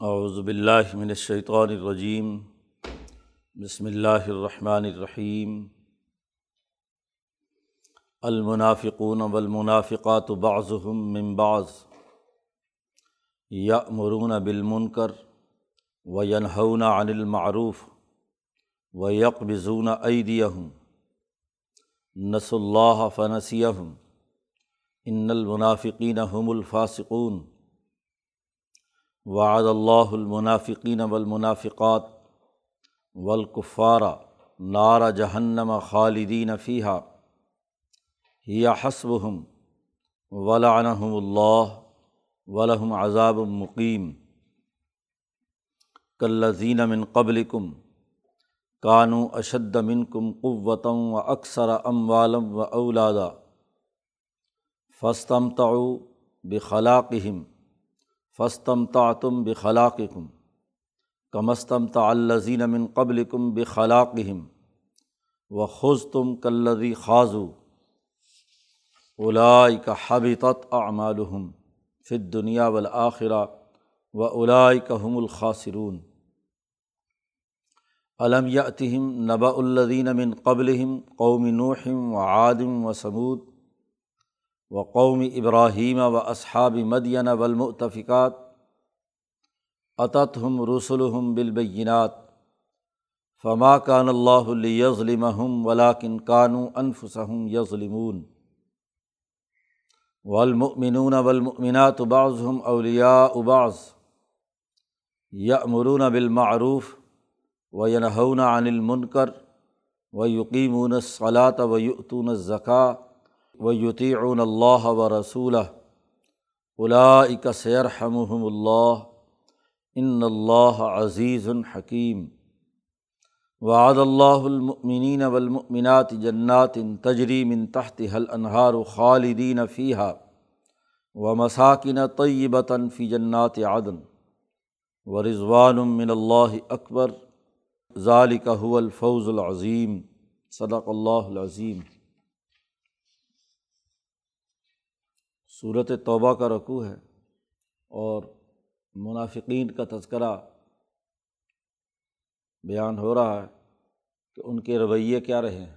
اعوذ باللہ من الشیطان الرجیم، بسم اللہ الرحمن الرحیم۔ المنافقون والمنافقات بعضهم من بعض یأمرون بالمنکر وینہون عن المعروف ویقبضون ایدیہم۔ نسوا اللہ فنسیہم۔ ان المنافقین هم الفاسقون۔ وعد اللہ المنافقین والمنافقات والکفار نار جہنم خالدین فیحہ یا حسبہم ولعنہم اللہ ولہم عذاب مقیم کلزین من قبلکم کانو اشد منکم قوتم و اکثر اموالم و اولادا فستمتعو بخلاقہم فستم تعتم بخلاق کم کمستم تعلزین من قبل کم بخلاقہم و خز تم کلزی خاضو الائی کا حبیطت اعمالحم فت دنیا والآخرہ و الائی کا ہم الخاصرون علم یاتہم نبا الدین من قبلہم قوم نوحم و عادم و سمود و قوم ابراہیم و اصحاب مدین ولمطفقات عطت ہم رسول ہم بالبینات فما کان اللہ یظلم ولاکن کانو انفسم یظلمون والمؤمنون والمؤمنات بعضهم اولیاء بعض یأمرون بالمعروف و ینہون عن المنکر و یقیمون الصلاۃ و یؤتون الزکا و یطیعون اللہ و رسول اولائک سیرحمہم اللہ ان اللہ عزیز الحکیم وعد اللہ المؤمنین والمؤمنات جنات تجری من تحت حل انہار خالدین فیحہ و مساکن طیبتاً فی جنات عدن و رضوان من اللہ اکبر ذالک هو الفوز العظیم صدق اللہ العظیم صورت توبہ کا رقوع ہے اور منافقین کا تذکرہ بیان ہو رہا ہے کہ ان کے رویے کیا رہے ہیں؟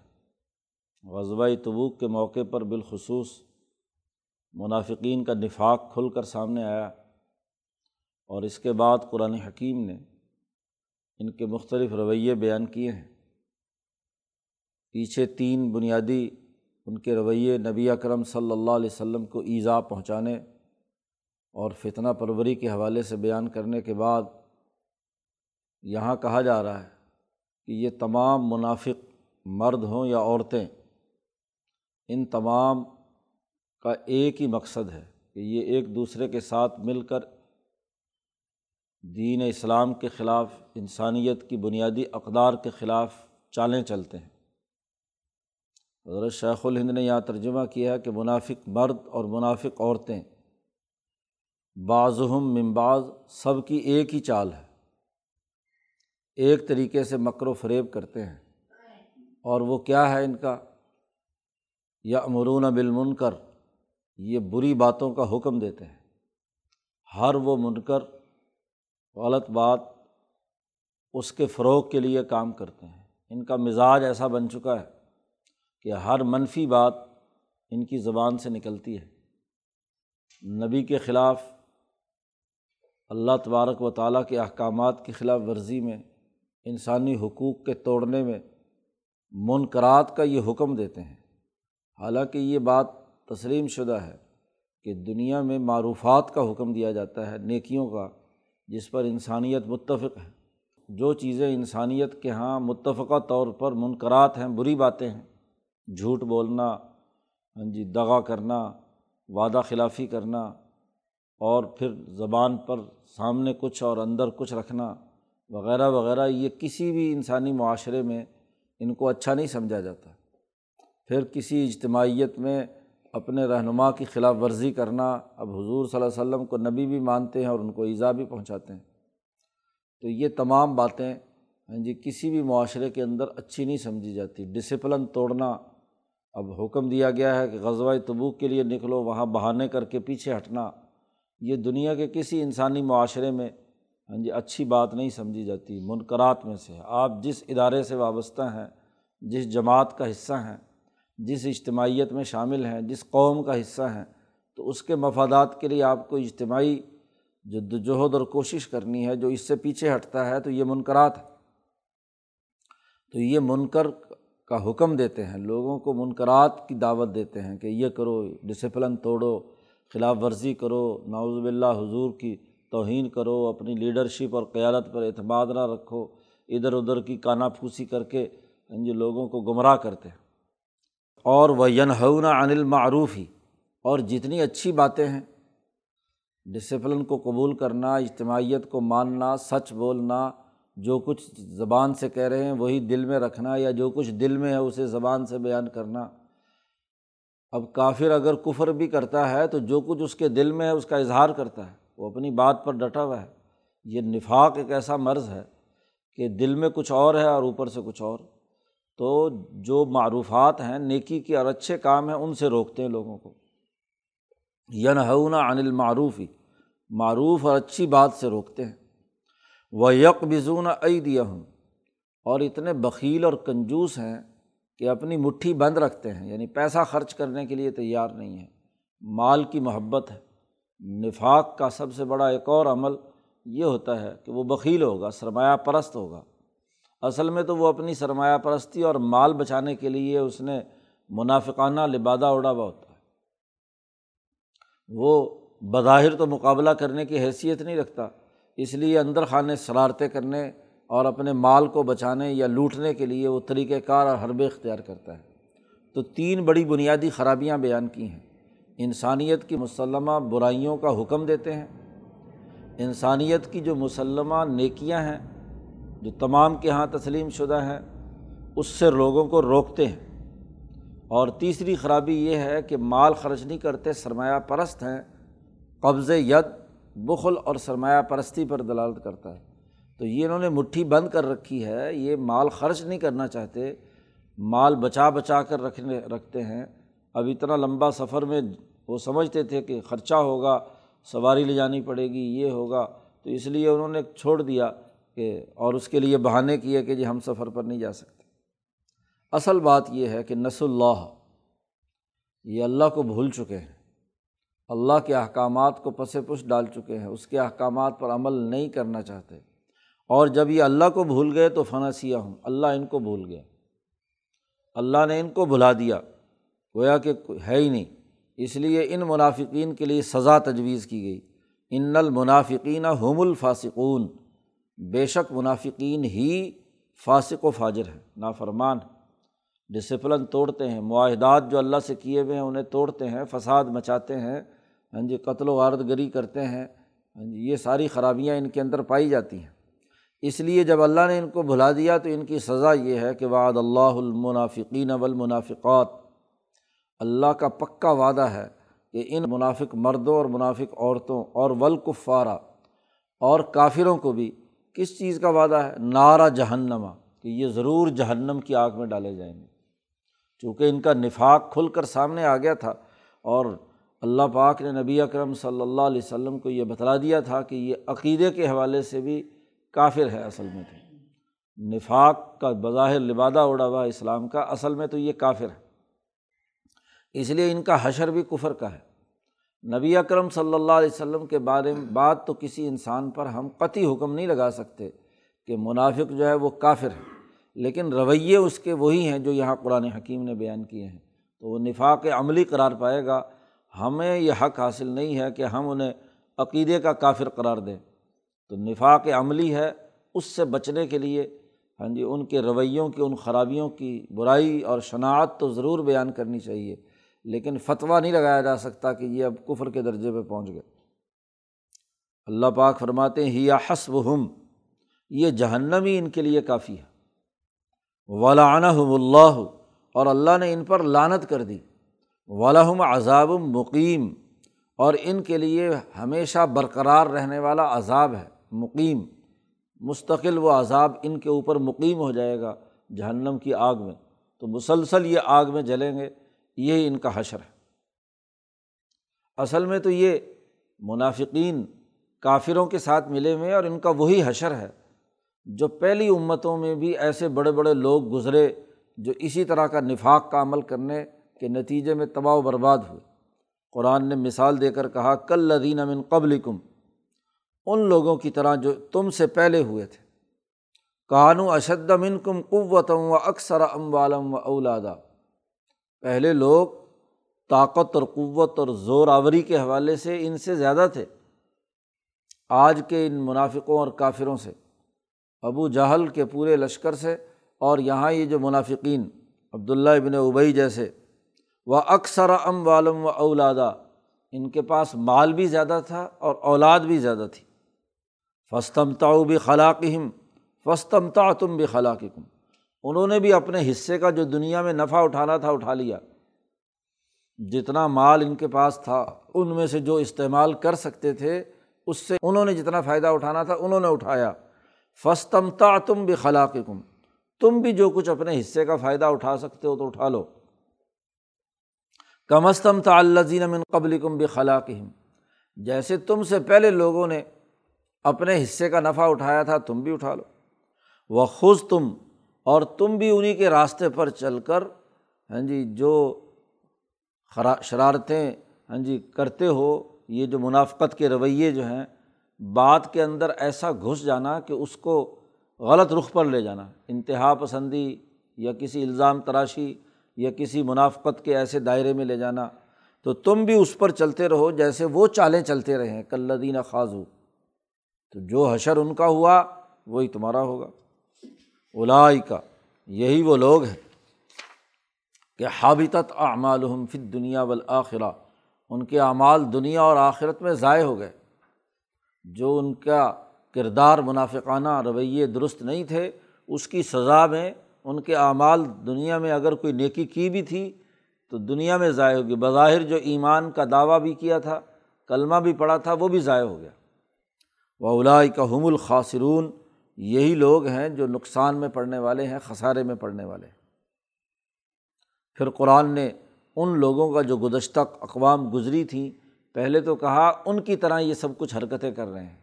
غزبۂ تبوک کے موقع پر بالخصوص منافقین کا نفاق کھل کر سامنے آیا اور اس کے بعد قرآن حکیم نے ان کے مختلف رویے بیان کیے ہیں۔ پیچھے تین بنیادی ان کے رویے نبی اکرم صلی اللہ علیہ وسلم کو ایزا پہنچانے اور فتنہ پروری کے حوالے سے بیان کرنے کے بعد یہاں کہا جا رہا ہے کہ یہ تمام منافق مرد ہوں یا عورتیں، ان تمام کا ایک ہی مقصد ہے کہ یہ ایک دوسرے کے ساتھ مل کر دین اسلام کے خلاف، انسانیت کی بنیادی اقدار کے خلاف چالیں چلتے ہیں۔ حضرت شیخ الہند نے یہاں ترجمہ کیا ہے کہ منافق مرد اور منافق عورتیں، بعضہم ممباز سب کی ایک ہی چال ہے۔ ایک طریقے سے مکر و فریب کرتے ہیں۔ اور وہ کیا ہے ان کا؟ یا امرون بالمنکر، یہ بری باتوں کا حکم دیتے ہیں۔ ہر وہ منکر غلط بات اس کے فروغ کے لیے کام کرتے ہیں۔ ان کا مزاج ایسا بن چکا ہے کہ ہر منفی بات ان کی زبان سے نکلتی ہے۔ نبی کے خلاف، اللہ تبارک و تعالیٰ کے احکامات کی خلاف ورزی میں، انسانی حقوق کے توڑنے میں منقرات کا یہ حکم دیتے ہیں۔ حالانکہ یہ بات تسلیم شدہ ہے کہ دنیا میں معروفات کا حکم دیا جاتا ہے، نیکیوں کا، جس پر انسانیت متفق ہے۔ جو چیزیں انسانیت کے یہاں متفقہ طور پر منقرات ہیں، بری باتیں ہیں جھوٹ بولنا ہاں جی دغا کرنا، وعدہ خلافی کرنا، اور پھر زبان پر سامنے کچھ اور اندر کچھ رکھنا وغیرہ وغیرہ، یہ کسی بھی انسانی معاشرے میں ان کو اچھا نہیں سمجھا جاتا۔ پھر کسی اجتماعیت میں اپنے رہنما کی خلاف ورزی کرنا، اب حضور صلی اللہ علیہ وسلم کو نبی بھی مانتے ہیں اور ان کو ایزا بھی پہنچاتے ہیں۔ تو یہ تمام باتیں ہاں جی کسی بھی معاشرے کے اندر اچھی نہیں سمجھی جاتی۔ ڈسپلن توڑنا اب حکم دیا گیا ہے کہ غزوہ تبوک کے لیے نکلو، وہاں بہانے کر کے پیچھے ہٹنا۔ یہ دنیا کے کسی انسانی معاشرے میں ہاں جی اچھی بات نہیں سمجھی جاتی منقرات میں سے۔ آپ جس ادارے سے وابستہ ہیں، جس جماعت کا حصہ ہیں، جس اجتماعیت میں شامل ہیں، جس قوم کا حصہ ہیں، تو اس کے مفادات کے لیے آپ کو اجتماعی جد وجہد اور کوشش کرنی ہے۔ جو اس سے پیچھے ہٹتا ہے، تو یہ منقرات ہے۔ تو یہ منکر کا حکم دیتے ہیں، لوگوں کو منقرات کی دعوت دیتے ہیں کہ یہ کرو ڈسپلن توڑو، خلاف ورزی کرو ناوز باللہ حضور کی توہین کرو، اپنی لیڈرشپ اور قیادت پر اعتماد نہ رکھو، ادھر ادھر کی کانا پھوسی کر کے جو لوگوں کو گمراہ کرتے ہیں۔ اور وہ ینہونا انل معروف ہی اور جتنی اچھی باتیں ہیں ڈسپلن کو قبول کرنا، اجتماعیت کو ماننا، سچ بولنا جو کچھ زبان سے کہہ رہے ہیں، وہی دل میں رکھنا یا جو کچھ دل میں ہے اسے زبان سے بیان کرنا۔ اب کافر اگر کفر بھی کرتا ہے تو جو کچھ اس کے دل میں ہے اس کا اظہار کرتا ہے۔ وہ اپنی بات پر ڈٹا ہوا ہے۔ یہ نفاق ایک ایسا مرض ہے کہ دل میں کچھ اور ہے اور اوپر سے کچھ اور۔ تو جو معروفات ہیں، نیکی کے اور اچھے کام ہیں، ان سے روکتے ہیں لوگوں کو۔ ین ہُنا انل معروف ہی معروف اور اچھی بات سے روکتے ہیں۔ وہ یک بزون عیدیا ہوں اور اتنے بکیل اور کنجوس ہیں کہ اپنی مٹھی بند رکھتے ہیں یعنی پیسہ خرچ کرنے کے لیے تیار نہیں ہے مال کی محبت ہے۔ نفاق کا سب سے بڑا ایک اور عمل یہ ہوتا ہے کہ وہ بکیل ہوگا، سرمایہ پرست ہوگا۔ اصل میں تو وہ اپنی سرمایہ پرستی اور مال بچانے کے لیے اس نے منافقانہ لبادہ اڑا ہوا ہوتا ہے۔ وہ بظاہر تو مقابلہ کرنے کی حیثیت نہیں رکھتا۔ اس لیے اندر خانے شرارتیں کرنے اور اپنے مال کو بچانے یا لوٹنے کے لیے وہ طریقۂ کار اور حربے اختیار کرتا ہے۔ تو تین بڑی بنیادی خرابیاں بیان کی ہیں۔ انسانیت کی مسلمہ برائیوں کا حکم دیتے ہیں۔ انسانیت کی جو مسلمہ نیکیاں ہیں، جو تمام کے یہاں تسلیم شدہ ہیں، اس سے لوگوں کو روکتے ہیں۔ اور تیسری خرابی یہ ہے کہ مال خرچ نہیں کرتے، سرمایہ پرست ہیں قبض ید بخل اور سرمایہ پرستی پر دلالت کرتا ہے۔ تو یہ انہوں نے مٹھی بند کر رکھی ہے، یہ مال خرچ نہیں کرنا چاہتے، مال بچا بچا کر رکھنے، رکھتے ہیں۔ اب اتنا لمبا سفر میں وہ سمجھتے تھے کہ خرچہ ہوگا، سواری لے جانی پڑے گی، یہ ہوگا۔ تو اس لیے انہوں نے چھوڑ دیا کہ، اور اس کے لیے بہانے کیے کہ جی ہم سفر پر نہیں جا سکتے۔ اصل بات یہ ہے کہ نس اللہ، یہ اللہ کو بھول چکے ہیں۔ اللہ کے احکامات کو پس پش ڈال چکے ہیں، اس کے احکامات پر عمل نہیں کرنا چاہتے۔ اور جب یہ اللہ کو بھول گئے تو فنا سیا ہوں اللہ ان کو بھول گیا۔ اللہ نے ان کو بھلا دیا، گویا کہ ہے ہی نہیں۔ اس لیے ان منافقین کے لیے سزا تجویز کی گئی۔ ان المنافقین ہم الفاصقون بے شک منافقین ہی فاسق و فاجر ہیں، نافرمان ڈسپلن توڑتے ہیں، معاہدات جو اللہ سے کیے ہوئے ہیں، انہیں توڑتے ہیں، فساد مچاتے ہیں۔ ہاں جی قتل و غارت گری کرتے ہیں۔ ہاں جی یہ ساری خرابیاں ان کے اندر پائی جاتی ہیں۔ اس لیے جب اللہ نے ان کو بھلا دیا تو ان کی سزا یہ ہے کہ وعد اللہ المنافقین والمنافقات۔ اللہ کا پکا وعدہ ہے کہ ان منافق مردوں اور منافق عورتوں اور ولکفارہ اور کافروں کو بھی کس چیز کا وعدہ ہے؟ نعرہ جہنما کہ یہ ضرور جہنم کی آگ میں ڈالے جائیں گے۔ چونکہ ان کا نفاق کھل کر سامنے آ گیا تھا اور اللہ پاک نے نبی اکرم صلی اللہ علیہ وسلم کو یہ بتلا دیا تھا کہ یہ عقیدے کے حوالے سے بھی کافر ہے اصل میں تو۔ نفاق کا بظاہر لبادہ اڑا ہوا اسلام کا، اصل میں تو یہ کافر ہے۔ اس لیے ان کا حشر بھی کفر کا ہے۔ نبی اکرم صلی اللہ علیہ وسلم کے بارے میں بات تو کسی انسان پر ہم قطعی حکم نہیں لگا سکتے کہ منافق جو ہے وہ کافر ہے، لیکن رویے اس کے وہی ہیں جو یہاں قرآن حکیم نے بیان کیے ہیں۔ تو وہ نفاق عملی قرار پائے گا۔ ہمیں یہ حق حاصل نہیں ہے کہ ہم انہیں عقیدے کا کافر قرار دیں۔ تو نفاق عملی ہے، اس سے بچنے کے لیے ہاں جی ان کے رویوں کی، ان خرابیوں کی برائی اور شناعت تو ضرور بیان کرنی چاہیے۔ لیکن فتویٰ نہیں لگایا جا سکتا کہ یہ اب کفر کے درجے پہ پہنچ گئے۔ اللہ پاک فرماتے ہیں، ہی یا حسب ہم یہ جہنم ہی ان کے لیے کافی ہے۔ ولعنہ اللہ عذاب مقیم اور ان کے لیے ہمیشہ برقرار رہنے والا عذاب ہے، مقیم، مستقل و عذاب ان کے اوپر مقیم ہو جائے گا جہنم کی آگ میں۔ تو مسلسل یہ آگ میں جلیں گے یہ ان کا حشر ہے۔ اصل میں تو یہ منافقین کافروں کے ساتھ ملے ہوئے اور ان کا وہی حشر ہے۔ جو پہلی امتوں میں بھی ایسے بڑے بڑے لوگ گزرے جو اسی طرح کا نفاق کا عمل کرنے کے نتیجے میں تباہ و برباد ہوئے۔ قرآن نے مثال دے کر کہا کل لدین امن قبل کم ان لوگوں کی طرح جو تم سے پہلے ہوئے تھے۔ کانو اشد امن کم قوتم و اکثر ام والم و اولادا پہلے لوگ طاقت اور قوت اور زور آوری کے حوالے سے ان سے زیادہ تھے۔ آج کے ان منافقوں اور کافروں سے۔ ابو جہل کے پورے لشکر سے اور یہاں یہ جو منافقین، عبداللہ ابن ابئی جیسے وہ اکثر ام والم و اولادا ان کے پاس مال بھی زیادہ تھا اور اولاد بھی زیادہ تھی۔ فستم تاؤ بھی خلاقم فستم تا تم بھی خلاق کم انہوں نے بھی اپنے حصے کا جو دنیا میں نفع اٹھانا تھا اٹھا لیا۔ جتنا مال ان کے پاس تھا، ان میں سے جو استعمال کر سکتے تھے، اس سے انہوں نے جتنا فائدہ اٹھانا تھا، انہوں نے اٹھایا۔ فستم تا تم بھی خلاق کم تم بھی جو کچھ اپنے حصے کا فائدہ اٹھا سکتے ہو تو اٹھا لو۔ کم استم من قبل کم بھی خلاق جیسے تم سے پہلے لوگوں نے اپنے حصے کا نفع اٹھایا تھا، تم بھی اٹھا لو۔ وہ خوش تم، اور تم بھی انہیں کے راستے پر چل کر ہاں جی جو شرارتیں ہاں جی کرتے ہو، یہ جو منافقت کے رویے جو ہیں، بات کے اندر ایسا گھس جانا کہ اس کو غلط رخ پر لے جانا۔ انتہا پسندی یا کسی الزام تراشی یا کسی منافقت کے ایسے دائرے میں لے جانا، تو تم بھی اس پر چلتے رہو جیسے وہ چالیں چلتے رہے ہیں کلدین خاص ہو تو جو حشر ان کا ہوا، وہی تمہارا ہوگا۔ اولائی کا یہی وہ لوگ ہیں کہ حابطت اعمالحم فت دنیا والآخرہ۔ ان کے اعمال دنیا اور آخرت میں ضائع ہو گئے۔ جو ان کا کردار منافقانہ رویے درست نہیں تھے، اس کی سزا میں ان کے اعمال دنیا میں اگر کوئی نیکی کی بھی تھی، تو دنیا میں ضائع ہوگی بظاہر جو ایمان کا دعویٰ بھی کیا تھا، کلمہ بھی پڑھا تھا، وہ بھی ضائع ہو گیا۔ وہ اولا کا حم الخاصرون یہی لوگ ہیں جو نقصان میں پڑنے والے ہیں، خسارے میں پڑنے والے ہیں۔ پھر قرآن نے ان لوگوں کا جو گزشتہ اقوام گزری تھیں، پہلے تو کہا ان کی طرح یہ سب کچھ حرکتیں کر رہے ہیں۔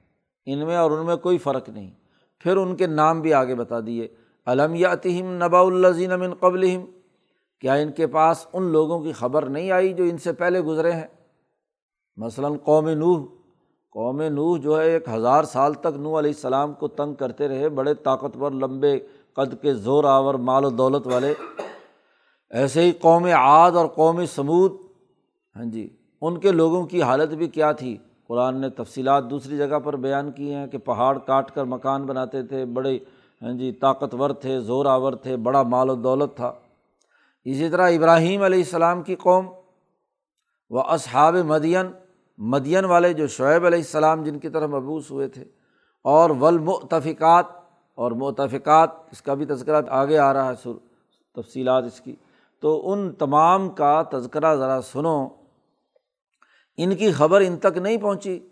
ان میں اور ان میں کوئی فرق نہیں۔ پھر ان کے نام بھی آگے بتا دیے۔ علم یاتہم نبا الزین من قبل کیا ان کے پاس ان لوگوں کی خبر نہیں آئی جو ان سے پہلے گزرے ہیں؟ مثلاً قوم نوح قوم نوح جو ہے ایک ہزار سال تک نوح علیہ السلام کو تنگ کرتے رہے، بڑے طاقتور، لمبے قد کے زور آور مال و دولت والے۔ ایسے ہی قوم عاد اور قوم سمود ہاں جی ان کے لوگوں کی حالت بھی کیا تھی؟ قرآن نے تفصیلات دوسری جگہ پر بیان کی ہیں کہ پہاڑ کاٹ کر مکان بناتے تھے، بڑے ہاں جی طاقتور تھے زور آور تھے، بڑا مال و دولت تھا۔ اسی طرح ابراہیم علیہ السلام کی قوم و اصحاب مدین مدین والے جو شعیب علیہ السلام جن کی طرف مبوس ہوئے تھے، اور ولمتفقات اور متفقات اس کا بھی تذکرہ آگے آ رہا ہے، سر، تفصیلات اس کی۔ تو ان تمام کا تذکرہ ذرا سنو۔ ان کی خبر ان تک نہیں پہنچی۔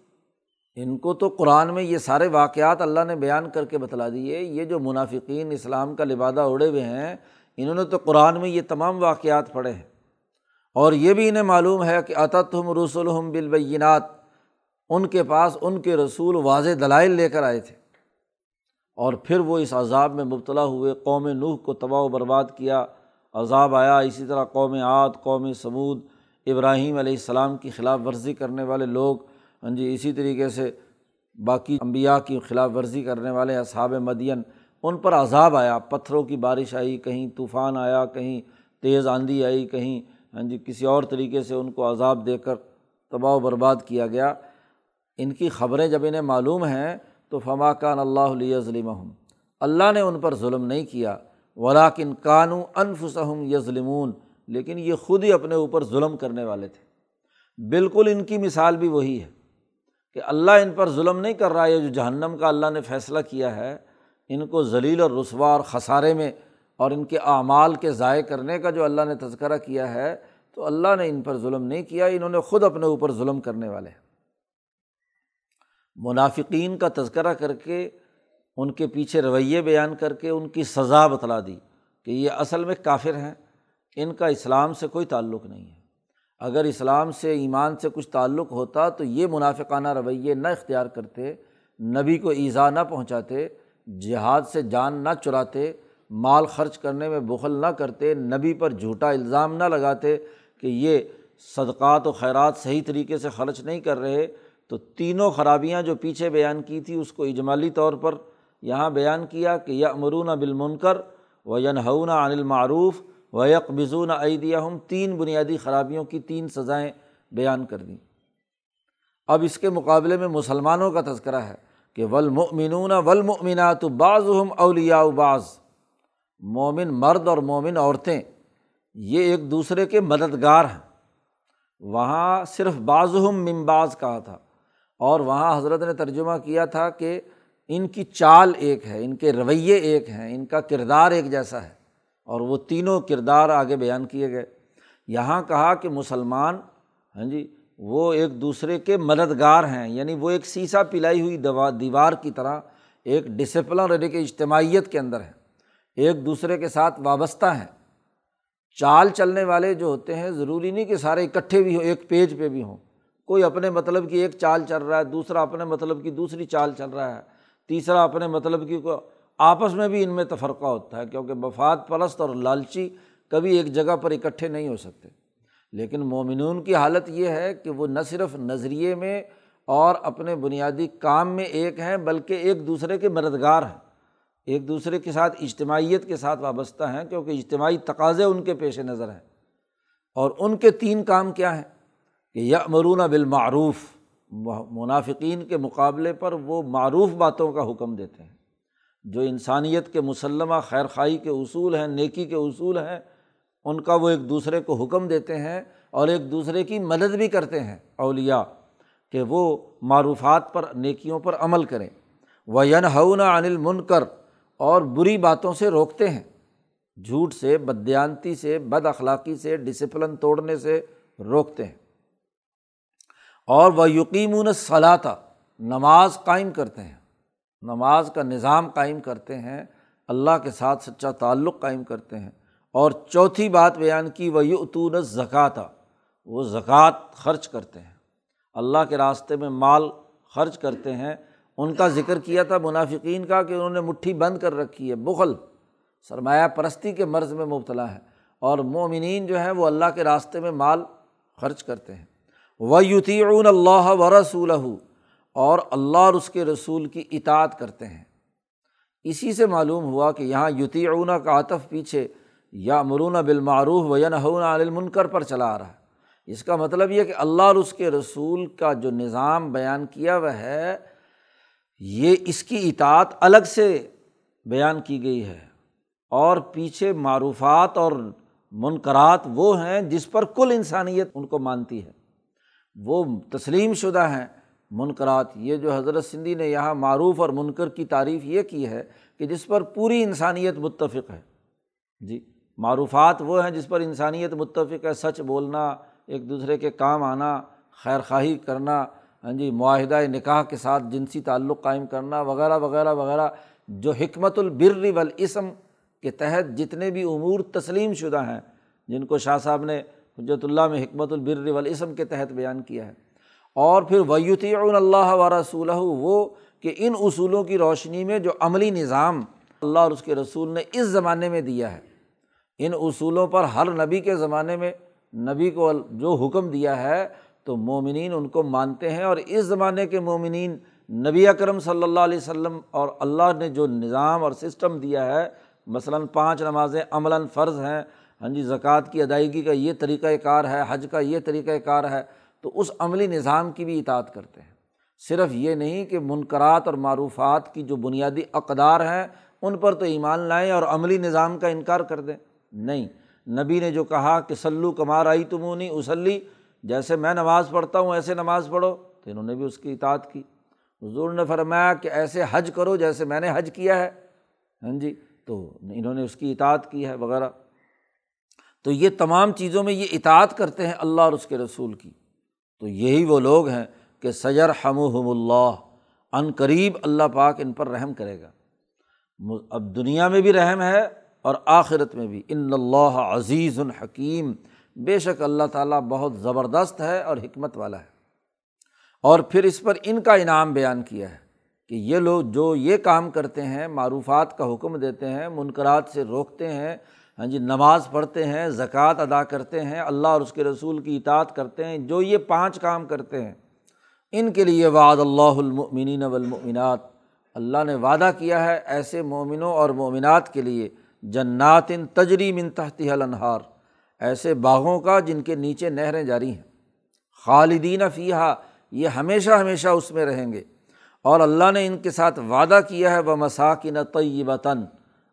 ان کو تو قرآن میں یہ سارے واقعات اللہ نے بیان کر کے بتلا دیے، یہ جو منافقین اسلام کا لبادہ اڑے ہوئے ہیں، انہوں نے تو قرآن میں یہ تمام واقعات پڑھے ہیں۔ اور یہ بھی انہیں معلوم ہے کہ عطت ہم رسول ہم بالبینات، ان کے پاس ان کے رسول واضح دلائل لے کر آئے تھے۔ اور پھر وہ اس عذاب میں مبتلا ہوئے، قوم نوح کو تباہ و برباد کیا، عذاب آیا۔ اسی طرح قوم عاد، قوم سمود ابراہیم علیہ السلام کی خلاف ورزی کرنے والے لوگ ہاں جی اسی طریقے سے باقی امبیا کی خلاف ورزی کرنے والے اصحاب مدین، ان پر عذاب آیا، پتھروں کی بارش آئی، کہیں طوفان آیا، کہیں تیز آندھی آئی، کہیں ہاں جی کسی اور طریقے سے ان کو عذاب دے کر تباہ و برباد کیا گیا۔ ان کی خبریں جب انہیں معلوم ہیں تو فما کان اللہ علیہ ظلم اللہ نے ان پر ظلم نہیں کیا ولاکن کانو انفسم یظلمون، لیکن یہ خود ہی اپنے اوپر ظلم کرنے والے تھے۔ بالکل ان کی مثال بھی وہی ہے۔ کہ اللہ ان پر ظلم نہیں کر رہا ہے جو جہنم کا اللہ نے فیصلہ کیا ہے، ان کو ذلیل اور رسوا اور خسارے میں اور ان کے اعمال کے ضائع کرنے کا جو اللہ نے تذکرہ کیا ہے، تو اللہ نے ان پر ظلم نہیں کیا، انہوں نے خود اپنے اوپر ظلم کرنے والے ہیں۔ منافقین کا تذکرہ کر کے، ان کے پیچھے رویے بیان کر کے ان کی سزا بتلا دی کہ یہ اصل میں کافر ہیں، ان کا اسلام سے کوئی تعلق نہیں ہے۔ اگر اسلام سے، ایمان سے کچھ تعلق ہوتا تو یہ منافقانہ رویے نہ اختیار کرتے، نبی کو ایزا نہ پہنچاتے، جہاد سے جان نہ چراتے، مال خرچ کرنے میں بخل نہ کرتے، نبی پر جھوٹا الزام نہ لگاتے کہ یہ صدقات و خیرات صحیح طریقے سے خرچ نہیں کر رہے، تو تینوں خرابیاں جو پیچھے بیان کی تھی اس کو اجمالی طور پر یہاں بیان کیا کہ یا امرون بالمنکر و ینہون عن المعروف و یکبزون عیدیہ ہم تین بنیادی خرابیوں کی تین سزائیں بیان کر دیں۔ اب اس کے مقابلے میں مسلمانوں کا تذکرہ ہے کہ ولمنون ولمنات بعض ہم اولیا بعض۔ مومن مرد اور مومن عورتیں، یہ ایک دوسرے کے مددگار ہیں۔ وہاں صرف بعض ہم ممباز کہا تھا۔ اور وہاں حضرت نے ترجمہ کیا تھا کہ ان کی چال ایک ہے، ان کے رویے ایک ہیں، ان کا کردار ایک جیسا ہے۔ اور وہ تینوں کردار آگے بیان کیے گئے۔ یہاں کہا کہ مسلمان ہاں جی وہ ایک دوسرے کے مددگار ہیں یعنی وہ ایک سیسا پلائی ہوئی دوا، دیوار کی طرح ایک ڈسپلن رہنے کے اجتماعیت کے اندر ہے ایک دوسرے کے ساتھ وابستہ ہیں۔ چال چلنے والے جو ہوتے ہیں، ضروری نہیں کہ سارے اکٹھے بھی ہوں، ایک پیج پہ بھی ہوں۔ کوئی اپنے مطلب کی ایک چال چل رہا ہے، دوسرا اپنے مطلب کی دوسری چال چل رہا ہے۔ تیسرا اپنے مطلب کی کو آپس میں بھی ان میں تفرقہ ہوتا ہے، کیونکہ مفاد پرست اور لالچی کبھی ایک جگہ پر اکٹھے نہیں ہو سکتے۔ لیکن مومنون کی حالت یہ ہے کہ وہ نہ صرف نظریے میں اور اپنے بنیادی کام میں ایک ہیں، بلکہ ایک دوسرے کے مددگار ہیں۔ ایک دوسرے کے ساتھ اجتماعیت کے ساتھ وابستہ ہیں، کیونکہ اجتماعی تقاضے ان کے پیش نظر ہیں۔ اور ان کے تین کام کیا ہیں؟ کہ یا مرونہ بالمعروف، منافقین کے مقابلے پر وہ معروف باتوں کا حکم دیتے ہیں۔ جو انسانیت کے مسلمہ خیر خائی کے اصول ہیں، نیکی کے اصول ہیں، ان کا وہ ایک دوسرے کو حکم دیتے ہیں اور ایک دوسرے کی مدد بھی کرتے ہیں اولیا کہ وہ معروفات پر، نیکیوں پر عمل کریں۔ وہ ین ہُنا انل اور بری باتوں سے روکتے ہیں۔ جھوٹ سے بدیانتی سے، بد اخلاقی سے ڈسپلن توڑنے سے روکتے ہیں۔ اور وہ یقین صلاح نماز قائم کرتے ہیں۔ نماز کا نظام قائم کرتے ہیں، اللہ کے ساتھ سچا تعلق قائم کرتے ہیں۔ اور چوتھی بات بیان کی وہ یتون زکوٰۃ وہ زکوٰۃ خرچ کرتے ہیں۔ اللہ کے راستے میں مال خرچ کرتے ہیں۔ ان کا ذکر کیا تھا منافقین کا کہ انہوں نے مٹھی بند کر رکھی ہے بغل سرمایہ پرستی کے مرض میں مبتلا ہے۔ اور مومنین جو ہیں، وہ اللہ کے راستے میں مال خرچ کرتے ہیں۔ و یوتیون اللہ و رسول اور اللہ اور اس کے رسول کی اطاعت کرتے ہیں۔ اسی سے معلوم ہوا کہ یہاں یوتیون کا عطف پیچھے یا مرون بالمعروف و ینہون عن المنکر پر چلا آ رہا ہے۔ اس کا مطلب یہ کہ اللہ اور اس کے رسول کا جو نظام بیان کیا وہ ہے، یہ اس کی اطاعت الگ سے بیان کی گئی ہے۔ اور پیچھے معروفات اور منقرات وہ ہیں جس پر کل انسانیت ان کو مانتی ہے۔ وہ تسلیم شدہ ہیں۔ منقرات یہ جو حضرت سندھی نے یہاں معروف اور منکر کی تعریف یہ کی ہے کہ جس پر پوری انسانیت متفق ہے۔ جی معروفات وہ ہیں جس پر انسانیت متفق ہے، سچ بولنا، ایک دوسرے کے کام آنا، خیر خواہی کرنا ہاں جی معاہدہ نکاح کے ساتھ جنسی تعلق قائم کرنا، وغیرہ وغیرہ وغیرہ، جو حکمت البر والاسم کے تحت جتنے بھی امور تسلیم شدہ ہیں، جن کو شاہ صاحب نے حجرت اللہ میں حکمت البر والاسم کے تحت بیان کیا ہے۔ اور پھر ویوتی اللہ و رسول وہ کہ ان اصولوں کی روشنی میں جو عملی نظام اللہ اور اس کے رسول نے اس زمانے میں دیا ہے، ان اصولوں پر ہر نبی کے زمانے میں نبی کو جو حکم دیا ہے تو مومنین ان کو مانتے ہیں اور اس زمانے کے مومنین نبی اکرم صلی اللہ علیہ وسلم اور اللہ نے جو نظام اور سسٹم دیا ہے، مثلاً پانچ نمازیں عملاً فرض ہیں ہاں جی زکوٰۃ کی ادائیگی کا یہ طریقۂ کار ہے، حج کا یہ طریقۂ کار ہے تو اس عملی نظام کی بھی اطاعت کرتے ہیں۔ صرف یہ نہیں کہ منقرات اور معروفات کی جو بنیادی اقدار ہیں، ان پر تو ایمان لائیں اور عملی نظام کا انکار کر دیں۔ نہیں، نبی نے جو کہا کہ سلو کمار آئی تمونی اسلی جیسے میں نماز پڑھتا ہوں ایسے نماز پڑھو، تو انہوں نے بھی اس کی اطاعت کی۔ حضور نے فرمایا کہ ایسے حج کرو جیسے میں نے حج کیا ہے۔ ہاں جی تو انہوں نے اس کی اطاعت کی ہے وغیرہ۔ تو یہ تمام چیزوں میں یہ اطاعت کرتے ہیں اللہ اور اس کے رسول کی۔ تو یہی وہ لوگ ہیں کہ سجر ہم اللہ عن قریب اللہ پاک ان پر رحم کرے گا۔ اب دنیا میں بھی رحم ہے اور آخرت میں بھی۔ ان اللہ عزیز الحکیم بے شک اللہ تعالیٰ بہت زبردست ہے اور حکمت والا ہے۔ اور پھر اس پر ان کا انعام بیان کیا ہے کہ یہ لوگ جو یہ کام کرتے ہیں، معروفات کا حکم دیتے ہیں منقرات سے روکتے ہیں ہاں جی نماز پڑھتے ہیں، زکوٰۃ ادا کرتے ہیں، اللہ اور اس کے رسول کی اطاعت کرتے ہیں، جو یہ پانچ کام کرتے ہیں، ان کے لیے وعد اللہ المؤمنین والمؤمنات۔ اللہ نے وعدہ کیا ہے ایسے مومنوں اور مومنات کے لیے، جنات ان تجری من تحتی الانہار، ایسے باغوں کا جن کے نیچے نہریں جاری ہیں۔ خالدین فیحہ یہ ہمیشہ ہمیشہ اس میں رہیں گے۔ اور اللہ نے ان کے ساتھ وعدہ کیا ہے وہ مساکن طیبتاً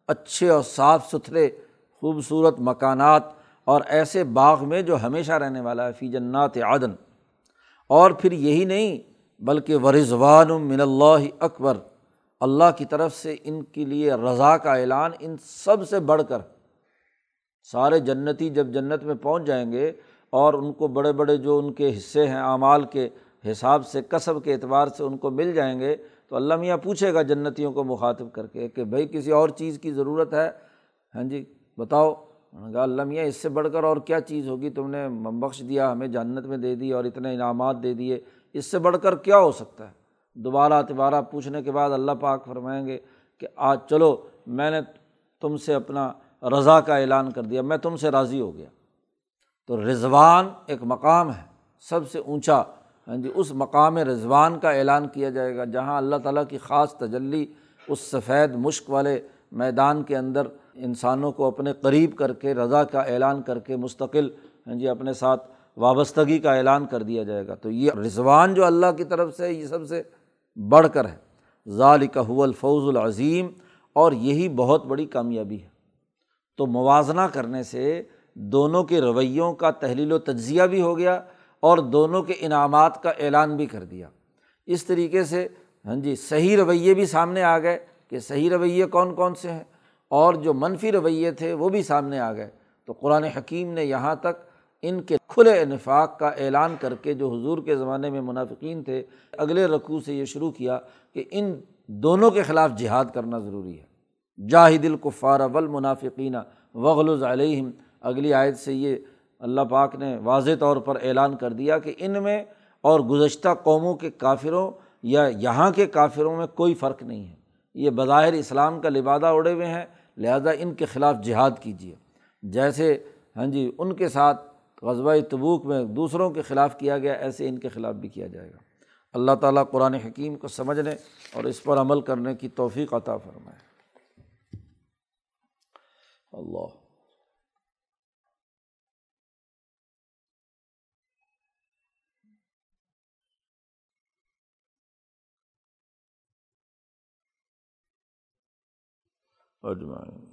اچھے اور صاف ستھرے خوبصورت مکانات اور ایسے باغ میں جو ہمیشہ رہنے والا ہے، فی جنات عدن۔ اور پھر یہی نہیں، بلکہ ورضوان من اللہ اکبر۔ اللہ کی طرف سے ان کے لیے رضا کا اعلان ان سب سے بڑھ کر۔ سارے جنتی جب جنت میں پہنچ جائیں گے اور ان کو بڑے بڑے جو ان کے حصے ہیں، اعمال کے حساب سے کصب کے اعتبار سے ان کو مل جائیں گے، تو اللہ میاں پوچھے گا جنتیوں کو مخاطب کر کے کہ بھائی کسی اور چیز کی ضرورت ہے؟ ہاں جی۔ بتاؤ۔ کہا اللہ میاں اس سے بڑھ کر اور کیا چیز ہوگی؟ تم نے بخش دیا، ہمیں جنت میں دے دی اور اتنے انعامات دے دیے۔ اس سے بڑھ کر کیا ہو سکتا ہے؟ دوبارہ تبارہ پوچھنے کے بعد اللہ پاک فرمائیں گے کہ، آج چلو، میں نے تم سے اپنا رضا کا اعلان کر دیا، میں تم سے راضی ہو گیا۔ تو رضوان ایک مقام ہے، سب سے اونچا۔ ہاں جی اس مقام رضوان کا اعلان کیا جائے گا، جہاں اللہ تعالیٰ کی خاص تجلی، اس سفید مشق والے میدان کے اندر انسانوں کو اپنے قریب کر کے، رضا کا اعلان کر کے مستقل ہاں جی اپنے ساتھ وابستگی کا اعلان کر دیا جائے گا۔ تو یہ رضوان جو اللہ کی طرف سے یہ سب سے بڑھ کر ہے۔ ظالق الفوز العظیم اور یہی بہت بڑی کامیابی ہے۔ تو موازنہ کرنے سے دونوں کے رویوں کا تحلیل و تجزیہ بھی ہو گیا اور دونوں کے انعامات کا اعلان بھی کر دیا۔ اس طریقے سے ہاں جی صحیح رویے بھی سامنے آ گئے کہ صحیح رویے کون کون سے ہیں؟ اور جو منفی رویے تھے وہ بھی سامنے آ گئے۔ تو قرآن حکیم نے یہاں تک ان کے کھلے انفاق کا اعلان کر کے جو حضور کے زمانے میں منافقین تھے، اگلے رقوع سے یہ شروع کیا کہ ان دونوں کے خلاف جہاد کرنا ضروری ہے۔ جاہد القفار اول منافقین وغل علیہم۔ اگلی عائد سے یہ اللہ پاک نے واضح طور پر اعلان کر دیا کہ ان میں اور گزشتہ قوموں کے کافروں یا یہاں کے کافروں میں کوئی فرق نہیں ہے۔ یہ بظاہر اسلام کا لبادہ اڑے ہوئے ہیں، لہٰذا ان کے خلاف جہاد کیجیے جیسے ہاں جی ان کے ساتھ غزبۂ تبوک میں دوسروں کے خلاف کیا گیا، ایسے ان کے خلاف بھی کیا جائے گا۔ اللہ تعالیٰ قرآن حکیم کو سمجھنے اور اس پر عمل کرنے کی توفیق عطا فرمائے۔ اللہ۔ اجمائن